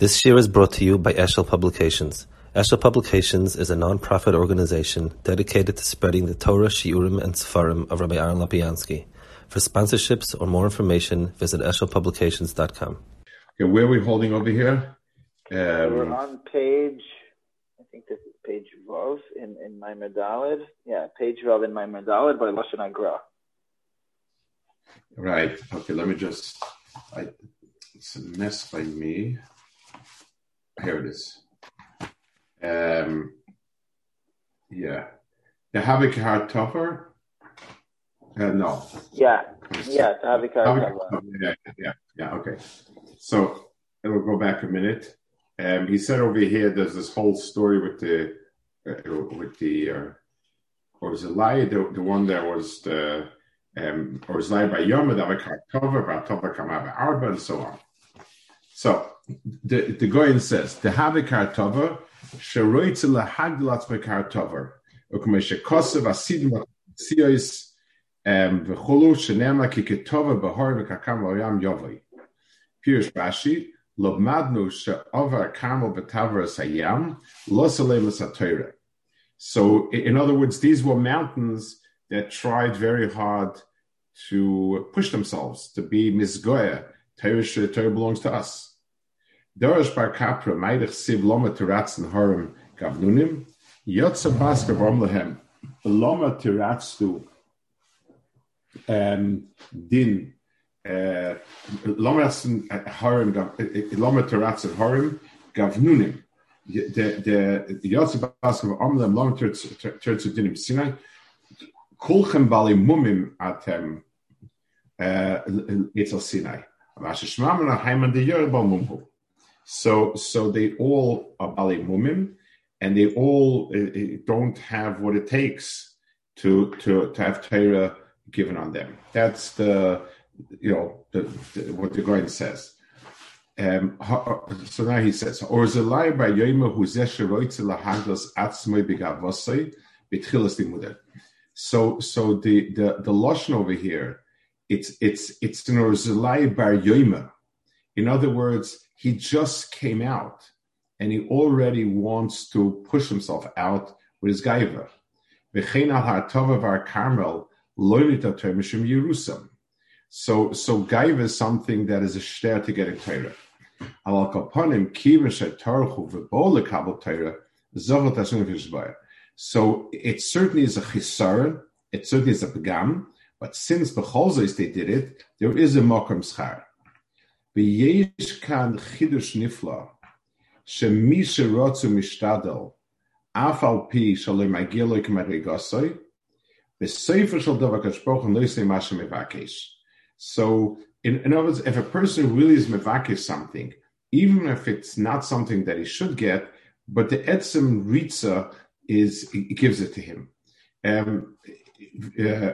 This year is brought to you by Eshel Publications. Eshel Publications is a non-profit organization dedicated to spreading the Torah, Shiurim, and Sefarim of Rabbi Aaron Lopiansky. For sponsorships or more information, visit eshelpublications.com. Okay, where are we holding over here? Um, We're on page, I think this is page Vav in, in my Medalid. Yeah, page Vav in my Medalid by Lashon Agra. Right. Okay, let me just, I, it's a mess by me. Here it is. Um, yeah. The Havikar Topper? Uh, no. Yeah. Yeah, Havikar Yeah, yeah, yeah, okay. So we'll go back a minute. Um, he said over here there's this whole story with the, uh, with the, uh, what was it, lie? The, the one that was the, um, or was lie by Yom, the Havikar Topper, Topper Kamaba Arba, and so on. So the the Goyen says the Havikar Tover sheroitz lahagdilat mekar Tover ukmesh kosev asidim siyos v'cholu shenema ki ketova behor v'kakam loyam yovei. Pirush Rashi lobmadnu she'over kamel b'taver sayam lo salem So, in other words, these were mountains that tried very hard to push themselves to be misgoya. Torah belongs to us. Dorish bar kapra meidich siv loma tiratzen harim gavnunim yotza baska vom lehem loma tiratzu um, din loma harim loma tiratzen harim gavnunim the yotza baska vom lehem loma tiratzu dinim sinai kulchem bali mumim atem etzel sinai. Vashe shmamana heiman de yer bal mumpu. So, so they all are Bali Mumim, and they all uh, don't have what it takes to to to have Torah given on them. That's the you know the, the, what the Goyen says. Um, so now he says, "Or zelai by yoyma hu zesheroitze lahaglas atzmoi begavosei betchilas limudet." So, so the the the lashon over here, it's it's it's an orzelai bar yoyma. In other words, he just came out and he already wants to push himself out with his gaiva. So, so gaiva is something that is a shter to get a Torah. So it certainly is a chisar, it certainly is a pagam, but since Becholzos they did it, there is a mokum schar. ויש כאן חידוש נפלא, שמי שרוצו משתדל, אף על פי שלא מגיע לו כמדרגוסוי, בספר של דבר כשפוך לא יעשה מה שמבקש. So, in, in other words, if a person really is mevakish something, even if it's not something that he should get, but the etzem ritza is it gives it to him. Um, uh,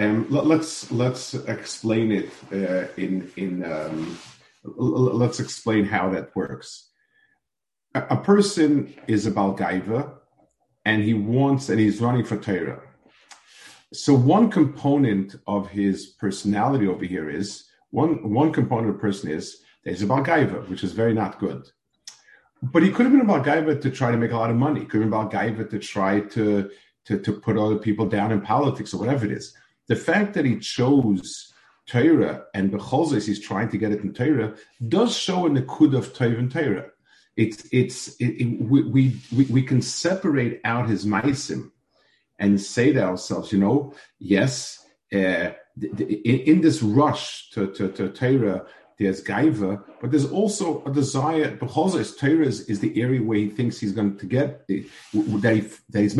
Um, let's let's explain it uh, in in um, let's explain how that works. A, a person is about gaiva, and he wants and he's running for Torah. So one component of his personality over here is one one component of person is that he's about gaiva, which is very not good. But he could have been about gaiva to try to make a lot of money. Could have been about gaiva to try to to, to put other people down in politics or whatever it is the fact that he chose Torah and Becholzes he's trying to get it in Torah does show in the kud of Torah and Torah. It's it's it, it, we, we we can separate out his meisim and say to ourselves, you know, yes, uh, in, in, this rush to to, to Torah, there's gaiva, but there's also a desire. Becholzes Torah is, is the area where he thinks he's going to get that, he, that he's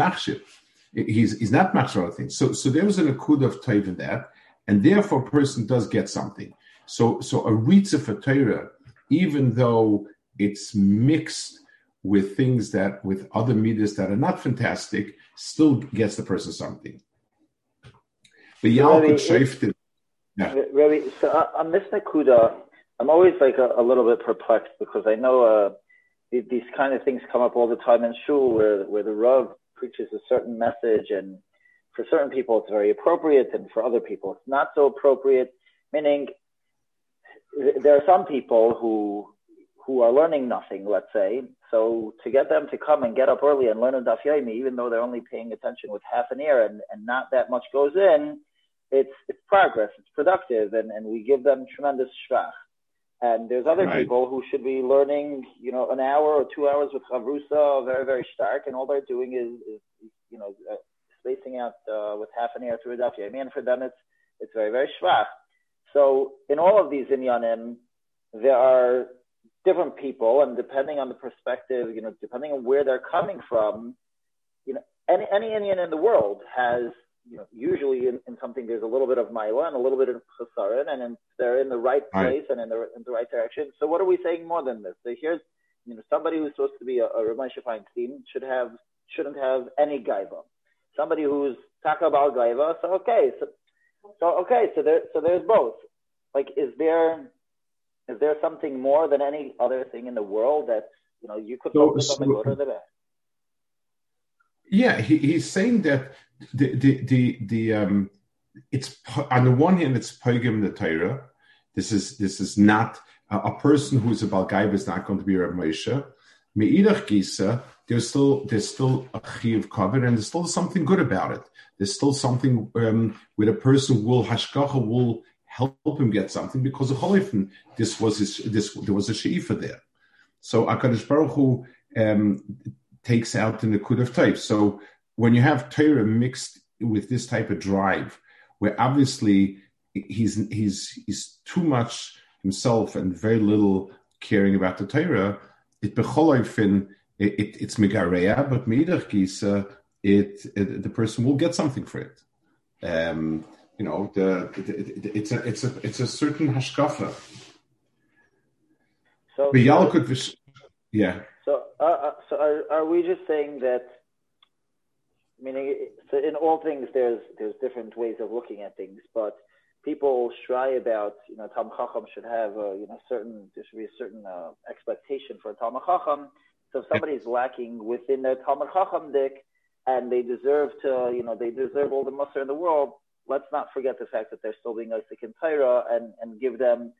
he's he's not much other things. So so there's an akud of taiv in that, and therefore a person does get something. So, so a ritza for Torah, even though it's mixed with things that, with other medias that are not fantastic, still gets the person something. But yeah. Really, so on this Nakuda, I'm always like a, a, little bit perplexed because I know uh, these kind of things come up all the time in shul where where the rav preaches a certain message and for certain people it's very appropriate and for other people it's not so appropriate. Meaning, there are some people who who are learning nothing, let's say. So to get them to come and get up early and learn a daf yomi, even though they're only paying attention with half an ear and, and not that much goes in, it's it's progress, it's productive, and, and we give them tremendous shvach. And there's other right. people who should be learning, you know, an hour or two hours with chavrusa, very very stark, and all they're doing is, is you know, uh, spacing out uh, with half an hour through a daf yomi, and for them it's it's very very shvach. So in all of these inyanim, there are different people, and depending on the perspective, you know, depending on where they're coming from, you know, any any Indian in the world has you know, usually in, in, something there's a little bit of Maila and a little bit of Chasarin, and in, they're in the right place right. and in the, in the right direction. So what are we saying more than this? So here's, you know, somebody who's supposed to be a, a Ramesh Feinstein should have, shouldn't have any Gaiva. Somebody who's Taka Bal Gaiva, so okay, so, so okay, so there, so there's both. Like, is there, is there something more than any other thing in the world that, you know, you could so, focus so, on the good or the bad? Yeah, he, he's saying that the the the, the um, it's on the one hand it's pogim the Torah. This is this is not a, a person who's a balgaiv is not going to be a Moshe. Me'idach gisa, there's still there's still a chiv covered, and there's still something good about it. There's still something um, where a person will hashgacha will help him get something because of Cholifin, this was his, this there was a sheifa there. So Akadosh Baruch Hu um, takes out in the Nakud of type. So when you have Torah mixed with this type of drive, where obviously he's he's he's too much himself and very little caring about the Torah, it becholoifin it, it, it's megareya, but meidach gisa, it, it the person will get something for it. Um, you know, the, the, it's a it's a it's a certain hashkafa. So, yeah. So, uh, uh, so are, are we just saying that? Meaning, so in all things, there's there's different ways of looking at things, but people shy about, you know, Talmud Chacham should have, a, you know, certain there should be a certain uh, expectation for a Talmud Chacham. So if somebody is lacking within their Talmud Chacham dick, and they deserve to, you know, they deserve all the muster in the world. Let's not forget the fact that they're still being Isaac and Tyra and, and give them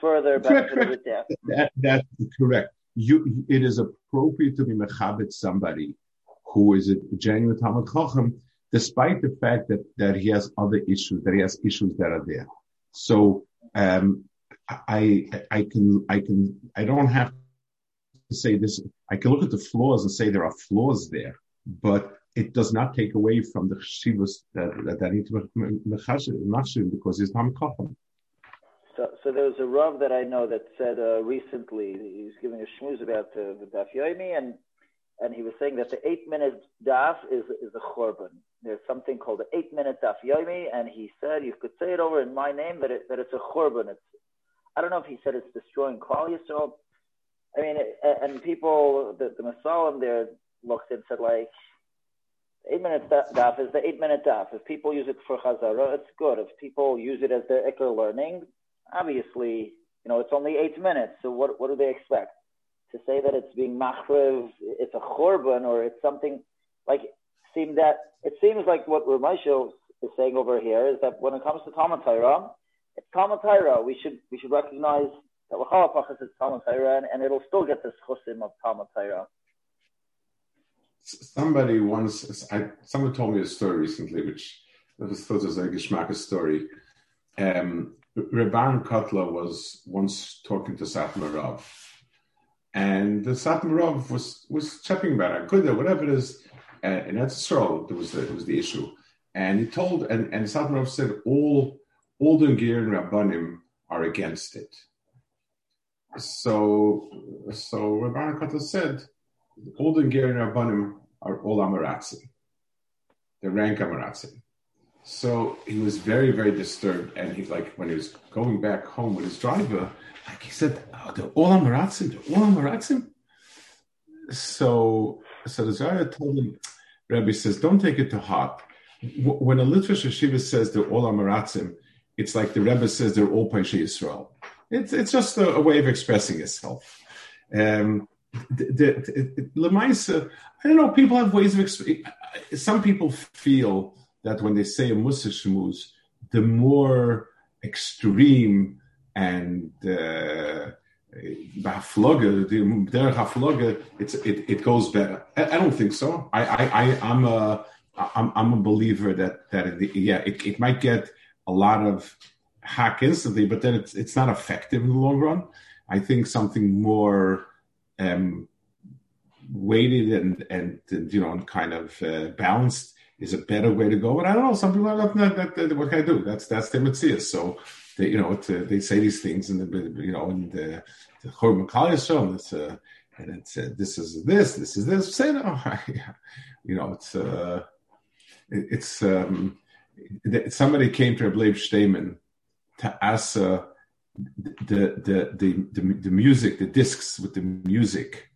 further benefit of the doubt. That, that's correct you, it is appropriate to be mechabit somebody who is a genuine Talmud Chacham, despite the fact that, that he has other issues, that he has issues that are there. So, um, I, I can, I can, I don't have to say this. I can look at the flaws and say there are flaws there, but it does not take away from the chivas that, that, that need to be because he's Talmud Chacham. So, so there was a Rav that I know that said uh, recently, he was giving a shmooze about uh, the Daf Yomi, and, and he was saying that the eight minute Daf is, is a Chorban. There's something called the eight minute Daf Yomi, and he said, you could say it over in my name, that, it, that it's a Chorban. It's, I don't know if he said it's destroying Klal Yisrael. I mean, it, and people, the, the Masalim there looked and said, like, eight minute daf is the eight minute daf. If people use it for chazara, it's good. If people use it as their ikr learning, obviously, you know, it's only eight minutes. So what, what do they expect? To say that it's being machriv, it's a chorban, or it's something like, seem that, it seems like what Ramesho is saying over here is that when it comes to Talmud Torah, it's Talmud Torah. We should, we should recognize that L'chalapachas is Talmud and, and it'll still get this chusim of Talmud Torah. Somebody once, I, someone told me a story recently, which was thought was a geschmack story. Um, Rabban Kotler was once talking to Satmar Rav, and the Satmar Rav was was chatting about Akuda, whatever it is, and, and that's Yisrael. There was the, was the issue, and he told, and and Satmar Rav said all all the Gir and Rabbanim are against it. So so Rabban Kotler said all the Gir and Rabbanim are all Amaratzim. They rank Amaratzim. So he was very, very disturbed. And he like when he was going back home with his driver, like he said, oh, the Olam Maratzim, the Olam Maratzim. So, so the Zara told him, Rabbi says, don't take it to heart. When a Litvish yeshiva says they're all Amaratzim, it's like the Rebbe says they're all Paisha Yisrael. It's, it's just a, a, way of expressing itself. Um, the, the, the, I don't know, people have ways of, exp- some people feel that when they say a Musa Shmuz, the more extreme and uh, it's it, it goes better. I, I, don't think so. I I, I am a I'm, I'm a believer that that it, yeah it, it might get a lot of hack instantly, but then it's it's not effective in the long run. I think something more um, weighted and, and and you know kind of uh, balanced is a better way to go. But I don't know. Some people are not, that, what can I do? That's that's their mitzvah. So they, you know, they say these things and you know, and the the Chorban Kal it's uh, and it's uh, this is this, this is this. Say no, you know, it's uh, it, it's um, somebody came to Rabbi Steinman to ask uh, the, the the the the music, the discs with the music,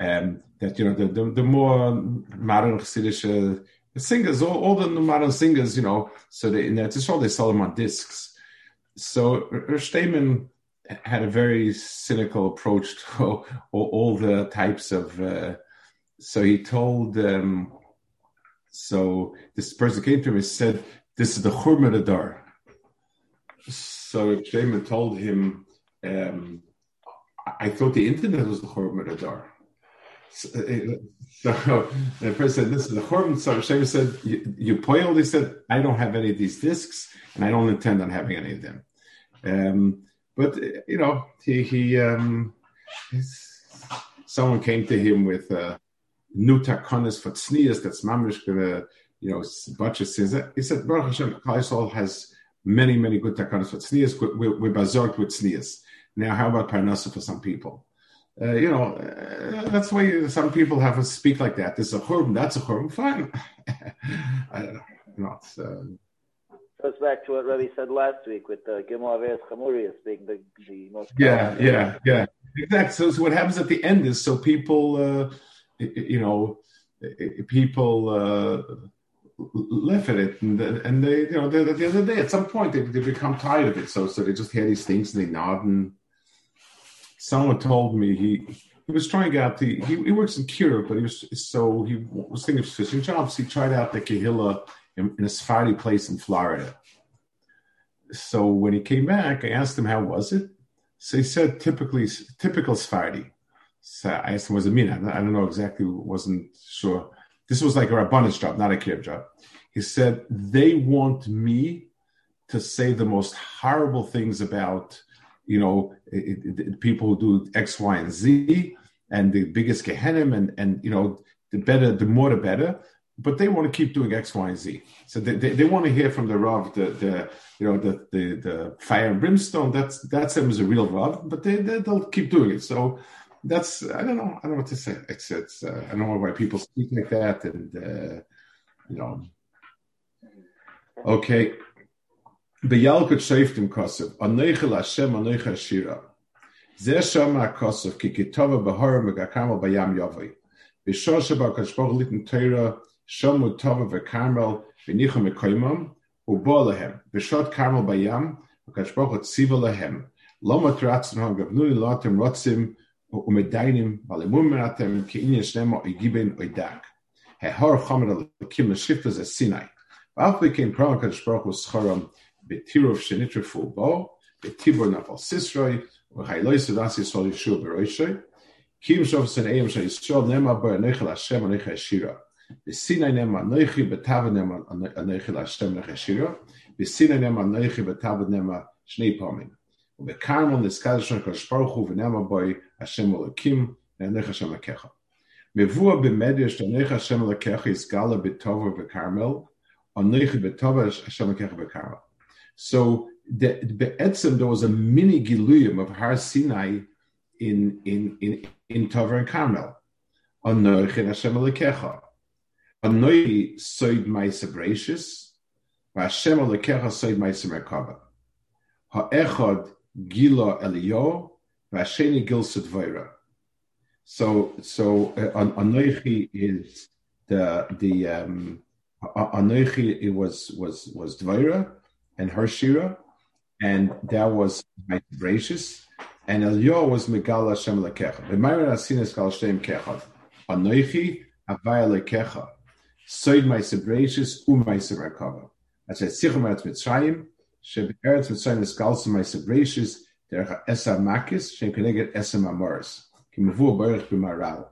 um, that you know the the, the more modern Chassidish uh, singers, all, all the modern singers, you know, so they in that all they sell them on discs so Steinman had a very cynical approach to all, all the types of. Uh, so he told. Um, so this person came to him and said, "This is the Churma Adar." So Steinman told him, um, "I thought the internet was the Churma Adar." So, uh, the person said, "This is the Churma." So Steinman said, "You, poiled." He said, "I don't have any of these discs, and I don't intend on having any of them. Um, but you know, he, he um, someone came to him with uh, new takonis for tznias that's mamish gonna, you know, bunch of sins. He said, Baruch Hashem, Kaisol has many, many good takonis for tznias. We're, we're bazort with tznias. Now, how about parnasa for some people? Uh, you know, uh, that's why some people have to speak like that. This is a churban, that's a churban. Fine. I don't know. Know it's, uh, goes back to what Ravi said last week with the Gimel Averes Chamurias being the, the most. Yeah, yeah, yeah. Exactly. So, so, what happens at the end is so people, uh, you know, people uh, laugh at it, and, and they, you know, at the end of the day, at some point, they, they become tired of it. So, so they just hear these things and they nod. And someone told me he he was trying out the he, he works in Cure, but he was so he was thinking of switching jobs. He tried out the Kehillah in, in a Sephardi place in Florida. So when he came back, I asked him how was it. So he said typically typical Sephardi. So I asked him, "Was it mean?" I don't know exactly. wasn't sure. This was like a rabbanis job, not a kibbutz job. He said they want me to say the most horrible things about, you know, it, it, people who do X, Y, and Z, and the biggest gehenim, and and you know, the better, the more, the better but they want to keep doing X, Y, and Z. So they, they, they, want to hear from the Rav the, the you know the, the the fire and brimstone. That's that's them as a real Rav, but they, they will keep doing it. So that's I don't know I don't know what to say. It's it's uh, I don't know why people speak like that, and uh, you know. Okay. Beyalkut sheiftim kosev anoichel Hashem anoichel shira. Zeh shama kosev ki kitova behora megakamal bayam yavoi. Bishor sheba kashbor litin Torah Shamu Tova v'Karmel v'Nichum v'Koimam u'bo lehem v'Shot Karmel bayam v'Kashboch tziva lehem lo matratzen hon gavnuni lotem rotzim u'medainim v'alimum meratem ki'inyan shnemo oigiben oidak hehor chomer alekim l'shiftas es Sinai v'af v'kein pram Kashboch v'schoram b'tirov shenitrafu bo b'tibor nafal sisroi v'chayloi sedasi sol yishu b'roishay kim shov sen eyam shay yisrael nema bar nechel Hashem anechel shira V'sinai nem anoichi b'tavad nem anoichi l'Hashem nechashira. V'sinai nem anoichi b'tavad nem shnei pomim. ובכרמל נזכר לשון הקדוש ברוך הוא ונאמר בוי השם אלוקים וענך השם לקחה. מבוא במדרש ענך השם לקחה יסגלה בטובה בכרמל, ענך בטובה השם לקחה בכרמל. So the, the there was a mini giluyim of Har Sinai in in in in Tover and Carmel. Anoich in Hashem Elokecha. Anoichi soid ma'isa breishis, v'Hashem Elokecha soid ma'isa merkava. Ha'echad gila eliyo, v'Hasheni gil sedvira. So so uh, Anoichi is the the um, Anoichi was was was dvira and her Shira, and that was my gracious. And Elio was Megala Hashem Lekecha. B'mayrin asinas kal Shem kecha. Anoichi avaya Lekecha. Soid my sabracious um my sabrakava. I said, "Sichem mit Mitzrayim, sheberetz Mitzrayim is kalsum my sabracious derecha esa makis shem keneged esa mamoris. Kimavu berich b'maral.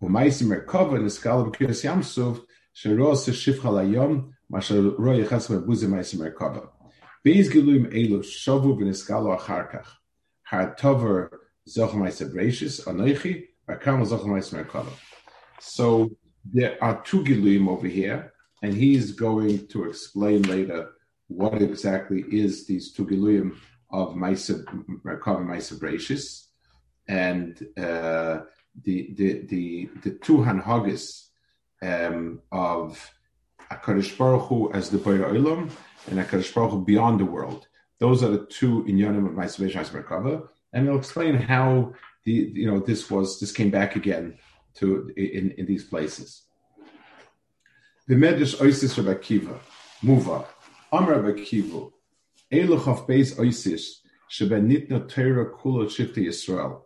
U'maisim merkava niskal b'kiras yamsuf sheros shifcha ayom mashal shero yechas mebuzim my merkava. Beis Shavu Acharkach Har Tover Anoichi So there are two Gilum over here, and he's going to explain later what exactly is these two Gilum of Merkalo and Maisa Brashis. And uh, the, the, the, the two Hanhagis um, of Akarish Baruch Hu as the Boyer Olam and Akarish Baruch Hu beyond the world. Those are the two inyanim of Ma'aseh Beis Merkava, and I'll explain how the you know this was this came back again to in, in these places. The Medrash Oisis Rabbi Kiva, move up. Amr Rabbi Kiva, Eloch of Beis Oisis, Sheben Nitna Torah Kula Shifti Yisrael,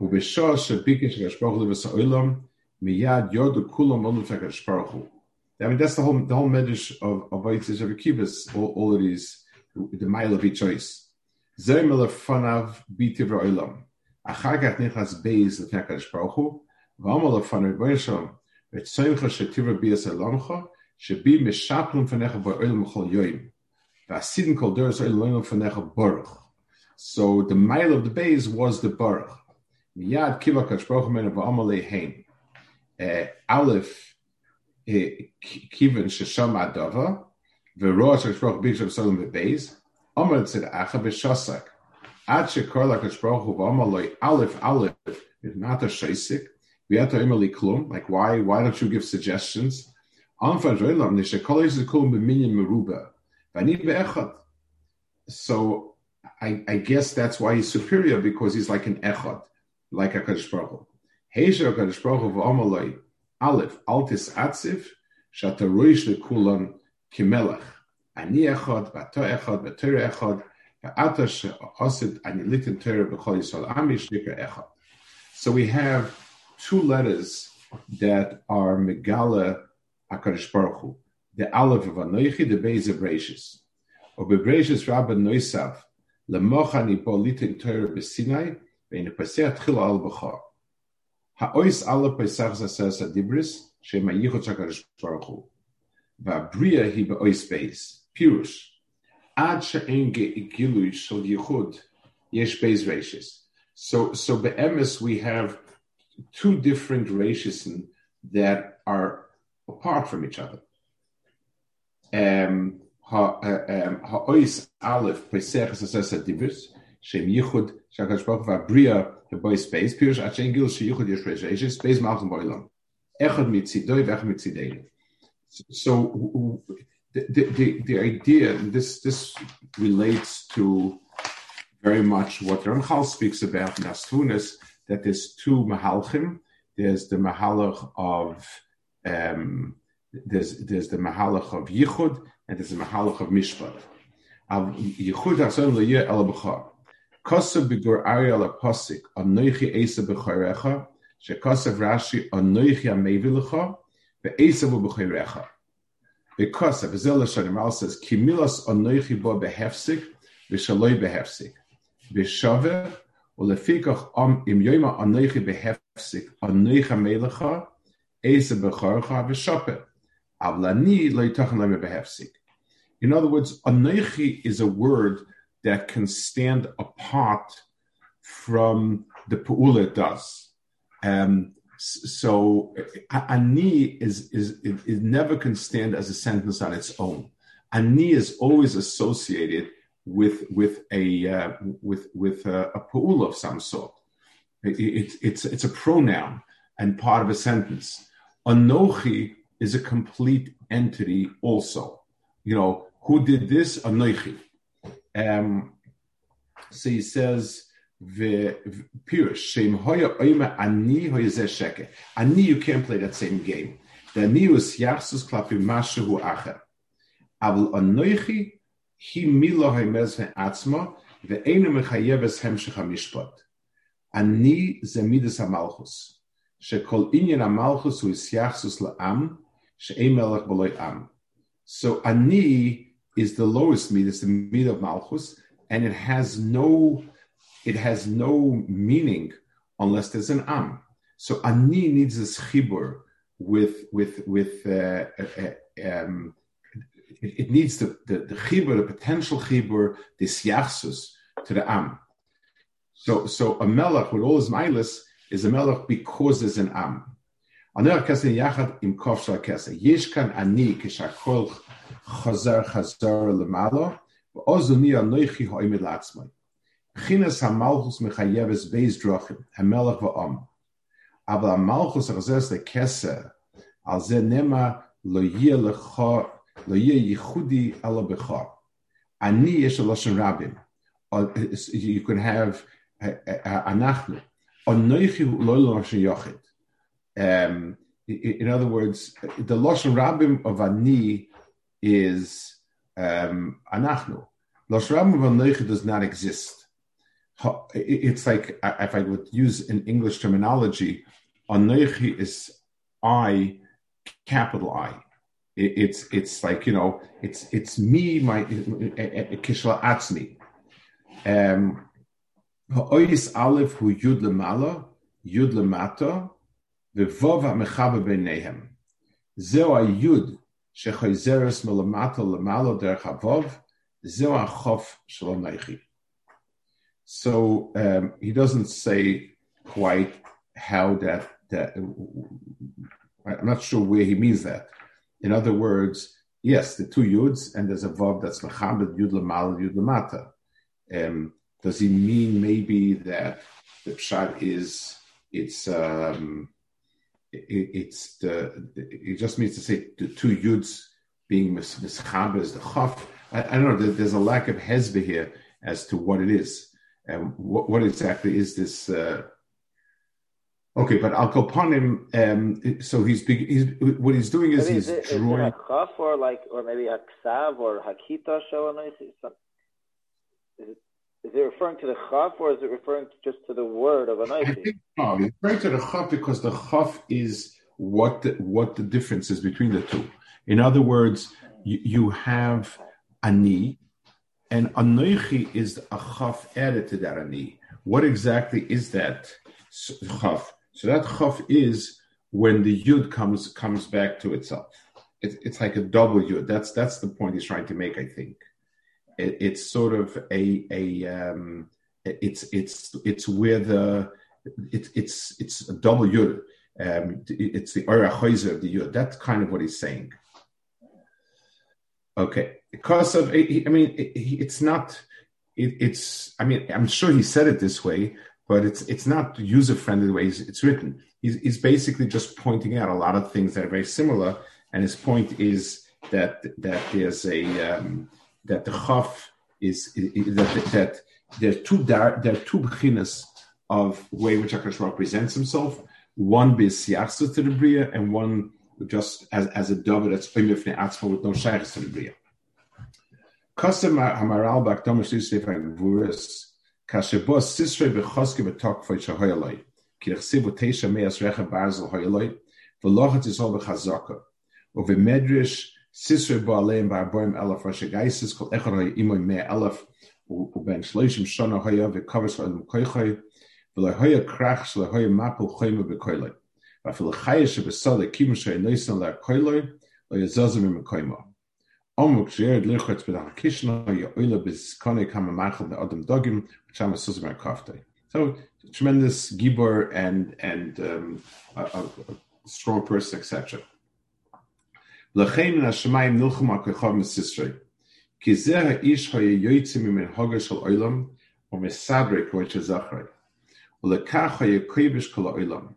Ubeshah Shebikesh Gashbaruch Levis Olam, Miyad Yodu Kulam Oluf Baruch I mean, that's the whole the whole medrash of of Vaitis of Akibus, all, all of these, the mile of each choice. Zemel fanav bitiv ra'olam. Achagat nichas beis lefekadosh baruch hu. V'amal fanav b'yisham. V'tzoycha shetivra bias elamcha. Shebi mishaplum fanecha va'olam chol yoyim. V'asidin kol deras olam fanecha baruch. So the mile of the bays was the baruch. Miyad kivakash baruch hu mena v'amal leheim. Eh, Aleph kiven shesham adava v'rosh kachbroch bisham solim v'beis. Omer tzid acha b'shasak. Ad shekor la kachbroch hu v'amalei aleph aleph v'nata shaisik. V'yata imali klum. Like why why don't you give suggestions? Anfan joilam nishekol is the klum b'minyan meruba. V'ani be'echad. So I, I guess that's why he's superior because he's like an echad like a Baruch Hu. Aleph, Altis Atziv Atzif, the Kulon Kimelach, Ani Echad, Bato Echad, Bator Echad, Atash Osid Anilitin Torah Bechol Yisrael Ami Shikra Echad. So we have two letters that are Megala Akarish Baruch Hu, the Aleph of Anoichi, the Beis of Rashis. Or Bebrashis Rabba Noisav, Lemochani Bo Litin Torah Besinai, Vein Paseh Tchil Al Bechor. Ha'ois ala pesach adibris shema baruch hu. Va'briya hi beis. Pirush. Ad she'en ge'igilui yichud yesh beis reishis. So, so be'emes we have two different reishis that are apart from each other. Um, uh, um ha'ois aleph pesach adibris shem yichud baruch hu va'briya space space. So the, the, the, idea this this relates to very much what ron Ramchal speaks about in Astunis, that there's two mahalchim. There's the mahalach of um, there's there's the mahalach of yichud and there's the mahalach of mishpat. Yichud hasan le'yeh el b'char. Kosav b'Gur Aryeh aposik anoichi esa b'chorecha, shekosav Rashi anoichi amevilecha, ve'esav b'chorecha. Because Bezel Shanimal says, Kimilas anoichi bo behefsik, v'shaloi behefsik. V'shaver, ulefikach am im yoima anoichi behefsik, anoichi amelecha, esa b'chorecha, v'shaper. Avlani lo yitachan leme behefsik. In other words, anoichi is a word that can stand apart from the pu'ula it does. Um, so ani is, is, is never can stand as a sentence on its own. Ani is always associated with with a uh, with with a, a pu'ula of some sort. It, it, it's it's a pronoun and part of a sentence. Anochi is a complete entity also. You know, Who did this? Anoichi. Um, so he says, Pirush, Hoya Oima Ani Hoya. Ani, you can't play that same game. The Ani was Yachsus Mashu Hu Acher. Avul Anoichi, Hi Milo Haimez Ve'atzma, Ve'enu Mechayeves Hemshech HaMishpat. Ani Zemidas HaMalchus. Shekol Inyan HaMalchus Hu Yachsus La'am, She'ei Melech Am. So Ani is the lowest midas, the mid of Malchus, and it has no it has no meaning unless there's an am. So ani needs this chibur with with with uh, uh, um, it, it, needs the the, the chibur, the potential chibur, this yachsus to the am. So so a melech with all his milas is a melech because there's an am. Aner kesen yachad im kof kesen. Yesh ani kishakol chazar chazar lemalo, v'ozuni anoichi ha'imid latzmai. Chinas hamalchus mechayeves beis drochim, hamelech va'am. Aber hamalchus achzes lekese, al ze nema lo yeh lecha, lo yeh yichudi ala becha. Ani yesh loshen rabim. You can have anachnu. Anoichi lo loshen yochid. Um, in other words, the loshen rabim of ani is um, anachnu. Loshen rabim of anoichi does not exist it's like if I would use an English terminology, Anoichi is I, capital I. It's it's like you know it's it's me my kishla atzmi. Um, Ha'ois aleph hu yud lemala yud lemata v'vov ha'mechaba b'neihem. Zeo ha'yud shechayzeres melamata lemala derech ha'vov zeo ha'chof shalom neichi. So um, he doesn't say quite how that that. I'm not sure where he means that. In other words, yes, the two yuds and there's a vav that's mechabed yud lamal yud lamata. Um, does he mean maybe that the pshat is it's um, it, it's the it just means to say the two yuds being mischab is the chaf. I, I, don't know. There's a lack of hezbe here as to what it is. And what, what exactly is this? Uh, okay, but I'll go upon him. Um, so he's, big, he's what he's doing is maybe he's is it, drawing. Is it a chaf or like, or maybe a ksav or hakita show? Is it, is it referring to the chaf or is it referring just to the word of a I think no, he's referring to the chaf because the chaf is what the, what the difference is between the two. In other words, you, you have ani, and anoichi is a chaf added to that ani. What exactly is that chaf? So that chaf is when the yud comes comes back to itself. It, it's like a double yud. That's that's the point he's trying to make. I think it, it's sort of a a um, it's it's it's where the it, it's it's a double yud. Um, it's the ora of the yud. That's kind of what he's saying. Okay, because of I mean, it's not. it's. I mean, I'm sure he said it this way, but it's it's not user friendly the way it's written. He's, he's basically just pointing out a lot of things that are very similar, and his point is that that there's a um, that the chaf is, is that, that there are two there are two beginners of way which Hakadosh represents himself. One be to the bria, and one just as, as a dove that's oimifne atzma with no shaykhs to the bria. Custom hamaral bak domish yusef vuris kashebo sisrei bechoske betok for shahoyaloi ki rechsibu teisha meas recha barzel hoyaloi v'lochat isol bechazaka uve barboim elef kol elef shloishim krach besale kim la im kishna dogim kafte. So tremendous gibor and and um, a, a strong person, etc. L'chein na shemayim nilchum akechav mesisrei. Ki zeh ha'ish hoye yoitzim min hoger shel oilam o mesabre koich zachrei. Ulekach hoye koibish kol oilam.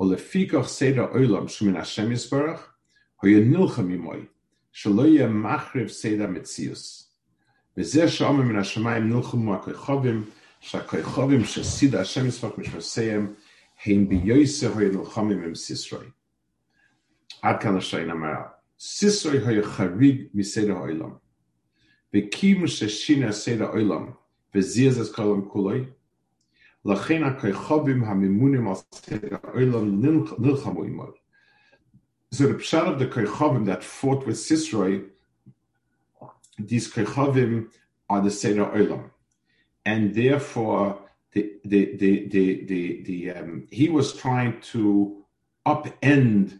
או לפיכך סדר עולם שמן השם יסברך, הוא ינילחם עמוי, שלא יהיה מחריב סדר מציוס. וזה שאומר מן השמיים נלחמו הכוכבים, שהכוכבים שסיד השם יספק משמעסיהם, הם ביוסר היו נלחמים עם סיסרוי. עד כאן השיין אמרה, Sisoy Hayacharig Miseda Oilam. Vekim Sheshina Seda Oilam. Vezirzes Kolam Kuloi. Lachen HaKaychavim HaMimunim Al Seda Oilam Nilchamu Imor. So the pshat of the Kaychavim that fought with Sisroi, these Kaychavim are the Seda Oilam. And therefore, the, the, the, the, the, the um, he was trying to upend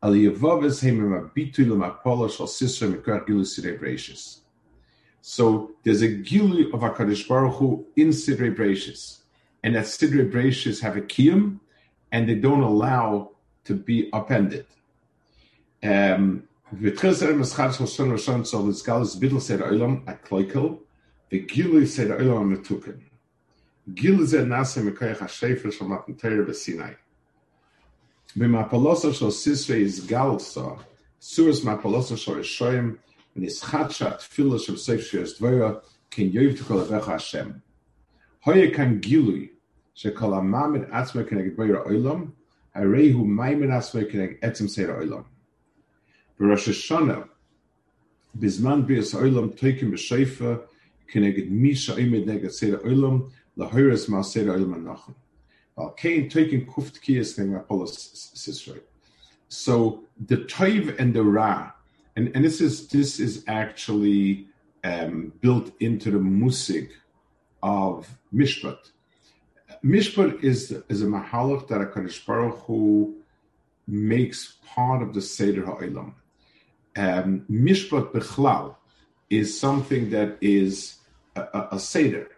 So there's a gilu of Hakadosh Baruch Hu in sidrei breishis, and that sidrei breishis have a kiyum, and they don't allow to be upended. Um, the gilu said oilam metuken. Gilu zed nasa mekayach hashayfer shal matan Torah b'sinai. V'mapalosa shel sisve is galsa. Suris mapalosa shel eshoyim nischatsha tefillah shem seif shiyos dvora ken yoyv tukol avecha Hashem. Hoye kan gilui shekol amamed atzma keneg dvora oilam harehu maimed atzma keneg etzim seir oilam. V'rosh Hashanah bizman bias oilam toikim b'sheifa keneged misha oimed neged seir oilam lahoyres ma seir oilam anachim. Uh, Cain taking Kuft Kiyas thing that Paul. So the Toiv and the Ra, and, and this is this is actually um, built into the musig of Mishpat. Mishpat is is a mahalach that Hakadosh Baruch Hu makes part of the Seder HaOlam. Um, Mishpat Bechlal is something that is a, a, a Seder,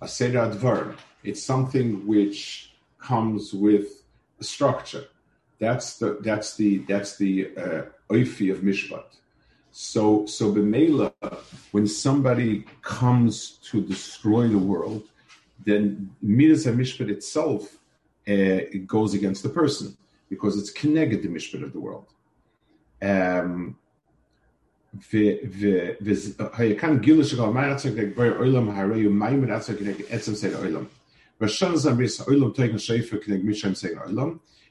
a Seder Advar. It's something which comes with a structure. That's the that's the that's the uh, of mishpat. So so b'meila, when somebody comes to destroy the world, then midas mishpat itself uh, it goes against the person because it's connected to mishpat of the world. Um, the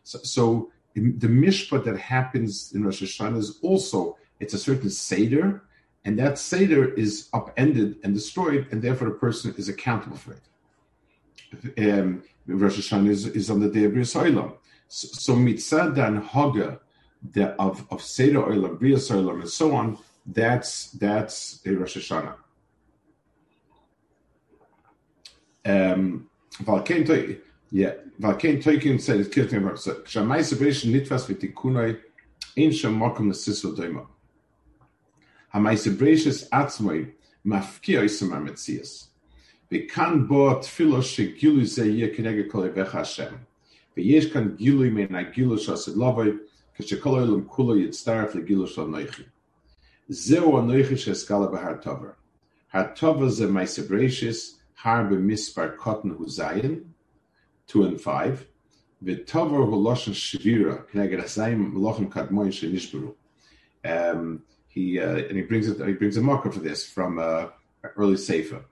so, so the mishpat that happens in Rosh Hashanah is also it's a certain seder, and that seder is upended and destroyed, and therefore the person is accountable for it. Um, Rosh Hashanah is, is on the day of Bris Olam. So, so mitzad dan haga the, of of seder Olam, Bris and so on. That's that's a Rosh Hashanah. Um, yeah, Valkein Toikin said it's killing him. So, Shamai Separation Nitwas Vitikunoi, in Shamakum Siso Doima. Hamai Separation Atzmoi, Mafkia Isama Metzias. וכאן בו התפילו שגילוי זה יהיה כנגד כל אביך השם. ויש כאן גילוי מן הגילוי של הסדלובי, כשכל העולם כולו יצטרף לגילוי של הנויכי. זהו הנויכי שהסגלה בהר טובר. הר טובר זה מייסברשיס, Har b'mispar Kotan Huzayin, 2 and 5. V'tovar Huloshan Shvira, Kadmoyin Um, he uh, and he brings it. He brings a marker for this from uh, early Sefer.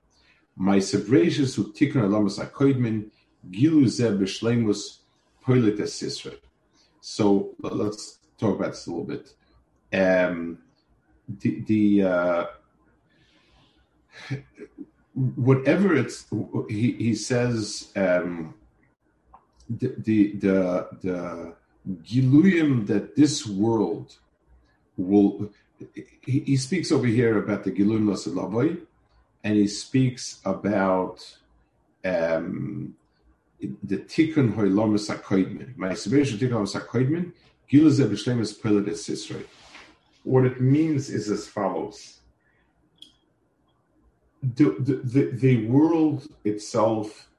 My sabratius who tikkun alamas akoidmin gilu zeb b'shleimus poilet. So let's talk about this a little bit. Um, the, the uh, whatever it's he he says um, the the the the giluyim that this world will he, he speaks over here about the giluyim lasalavoy and he speaks about um, the tikkun hoilamas hakoidmin. My separation tikkun hoilamas hakoidmin, giluze b'shlemus Sisrei. What it means is as follows. The, the, the world itself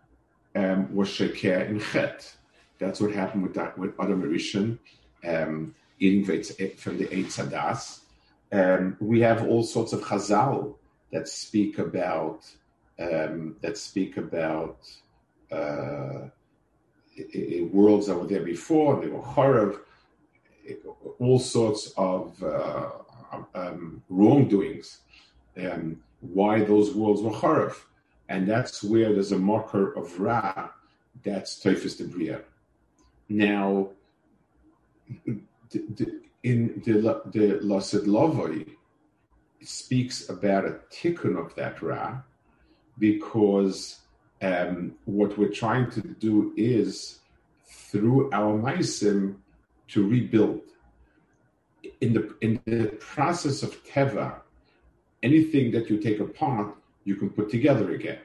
um, was sheker in chet. That's what happened with that with Adam Rishon um, eating from the eight sadas. Um, we have all sorts of chazal that speak about um, that speak about uh, worlds that were there before. They were chorav, all sorts of uh, um, wrongdoings. Um, why those worlds were chorav, and that's where there's a marker of ra. That's Teufus de Bria. Now, the, the, in the the Lasid Lavoi speaks about a tikkun of that ra, because um, what we're trying to do is through our maisim to rebuild. In the in the process of teva, anything that you take apart, you can put together again.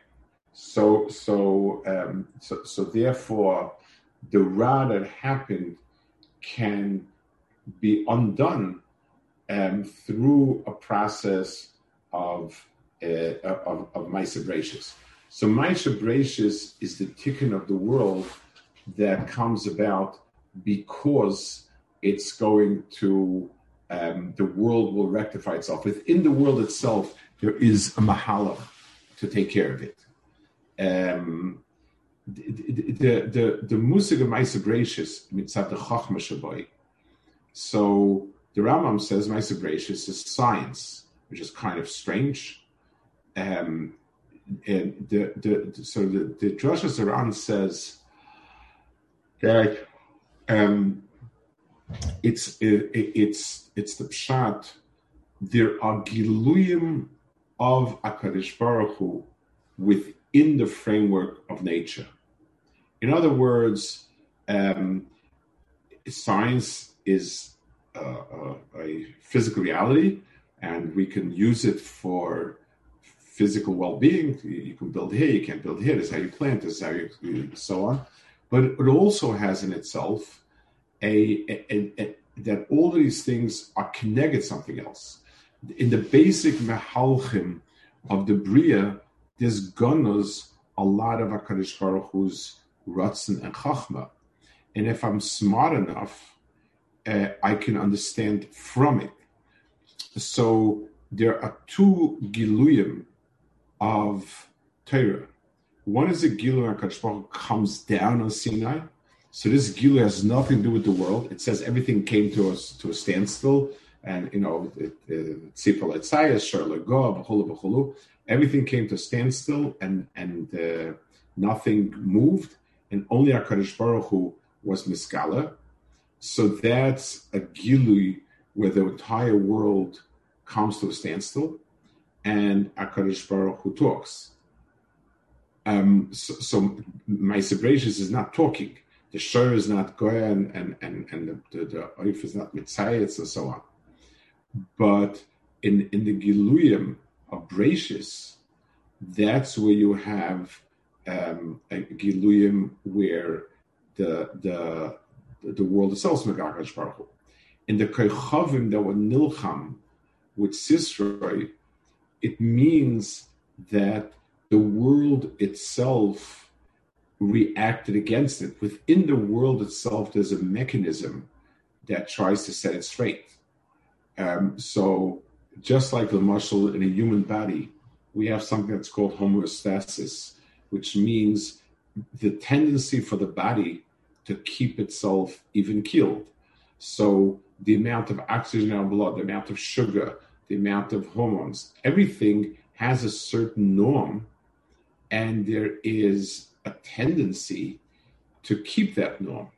So so um, so so therefore, the ra that happened can be undone um, through a process of uh, of, of Maisa Bereshis. So Maisa Bereshis is the tikkun of the world that comes about because it's going to um, the world will rectify itself. Within the world itself, there is a mahala to take care of it. Um, the the the, the musig of Maisa Bereshis mitzat the chachma shaboy. So the Rambam says Maisa Bereshis is science, which is kind of strange. Um, and the, the, so the, the Drashos HaRan says that um, it's it, it's it's the pshat. There are giluyim of Akadish Baruch Hu within the framework of nature. In other words, um, science is uh, a physical reality, and we can use it for physical well-being. You can build here, you can't build here. This is how you plant. This is how you so on. But it also has in itself a, a, a, that all these things are connected to something else. In the basic mehalchim of the bria, there's gunners a lot of Hakadosh Baruch Hu's ratzon and chachma, and if I'm smart enough uh, I can understand from it. So there are two giluyim of Torah. One is a gilu HaKadosh comes down on Sinai. So this gilu has nothing to do with the world. It says everything came to us to a standstill, and you know, tzipal etzayas, b'chulu Everything came to a standstill, and and uh, nothing moved, and only Hakadosh Baruch Hu was miskala, so that's a gilui where the entire world comes to a standstill, and Akadosh Baruch Hu talks. Um, so, so my Sebratius is not talking. The Shor is not Goya, and and and, the, the, Oif is not Mitzayetz, and so on. But in in the Giluyim of Bereshis, that's where you have um, a Giluyim where the the the world itself is Baruch. In the Koichavim that were Nilcham with Sisroi, it means that the world itself reacted against it. Within the world itself, there's a mechanism that tries to set it straight. Um, so, just like the muscle in a human body, we have something that's called homeostasis, which means the tendency for the body to keep itself even keeled. So the amount of oxygen in our blood, the amount of sugar, the amount of hormones, everything has a certain norm, and there is a tendency to keep that norm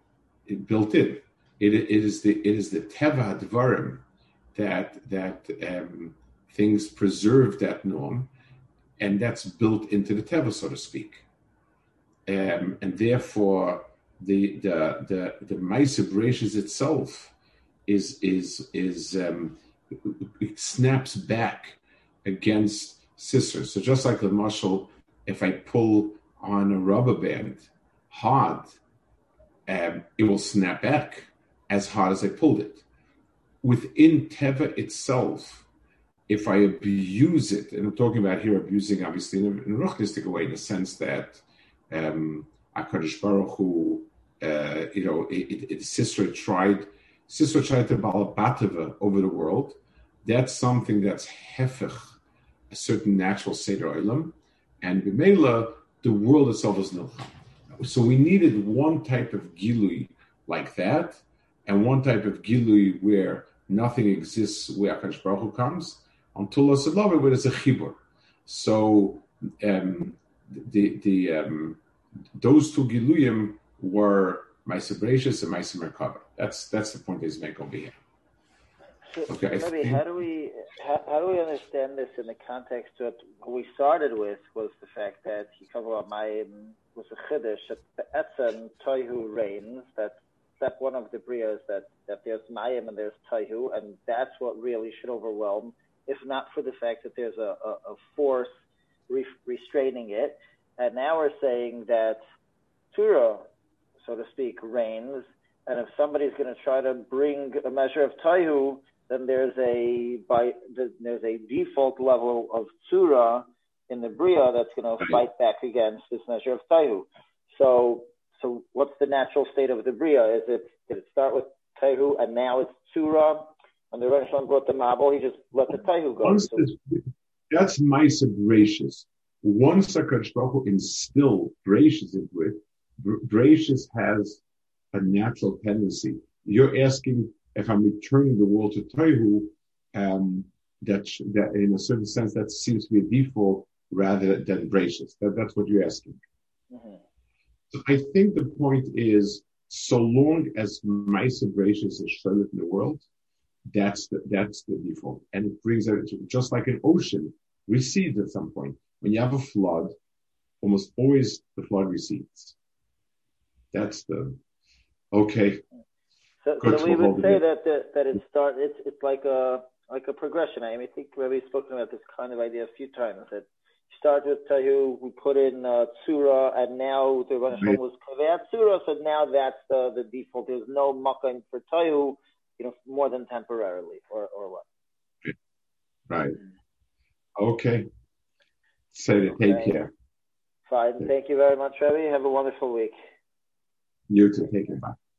it built in. It, it is the it is the teva dvarim that that um, things preserve that norm, and that's built into the teva, so to speak. Um, and therefore, the the the the Bereshis itself is is is um, it snaps back against sisters. So just like the muscle, if I pull on a rubber band hard, um, it will snap back as hard as I pulled it. Within Teva itself, if I abuse it, and I'm talking about here abusing obviously in a, in a ruchnistic way, in the sense that um, Akadosh Baruch Hu, uh, you know, it, it, it, Sisra tried, Sisra tried to balabatava over the world. That's something that's hefech, a certain natural seder olam, and b'meila, the world itself is nilcham. So we needed one type of gilui like that, and one type of gilui where nothing exists where Akash Baruch Hu comes, until a Salava where there's a chibur. So um, the the um, those two giluyim were Maisa and Maisa. That's that's the point he's making over here. So, okay, so maybe how do we how, how, do we understand this in the context of what we started with was the fact that he covered up Mayim was a chiddush that the Etzem Toihu reigns. That step one of the Brias that that there's Mayim and there's Toihu, and that's what really should overwhelm, if not for the fact that there's a, a, a force re- restraining it. And now we're saying that Tura, so to speak, reigns, and if somebody's going to try to bring a measure of Toihu then there's a by there's a default level of tsura in the bria that's going to fight back against this measure of taihu. So so what's the natural state of the bria? Is it did it start with taihu and now it's tsura? And the Rosh brought the mabul, he just let the taihu go. So, that's mice gracious. Once Hakadosh Baruch instill gracious into it, gracious has a natural tendency. You're asking if I'm returning the world to Toihu, um, that, that in a certain sense, that seems to be a default rather than gracious. That, that's what you're asking. Mm-hmm. So I think the point is, so long as Maisa Bereshis is shown in the world, that's the, that's the default. And it brings it just like an ocean recedes at some point. When you have a flood, almost always the flood recedes. That's the, okay. So, so we would say that, that that it start it's it's like a like a progression. I mean, I think we've spoken about this kind of idea a few times that start with Tahu, we put in uh, Tsura, and now the Rosh was Kaveat Tsura, so now that's the, the default. There's no Makkah for Tahu, you know, more than temporarily, or, or what? Right. Okay. So okay. take care. Fine. Thank you very much, Rebbe. Have a wonderful week. You too. Take care. Bye.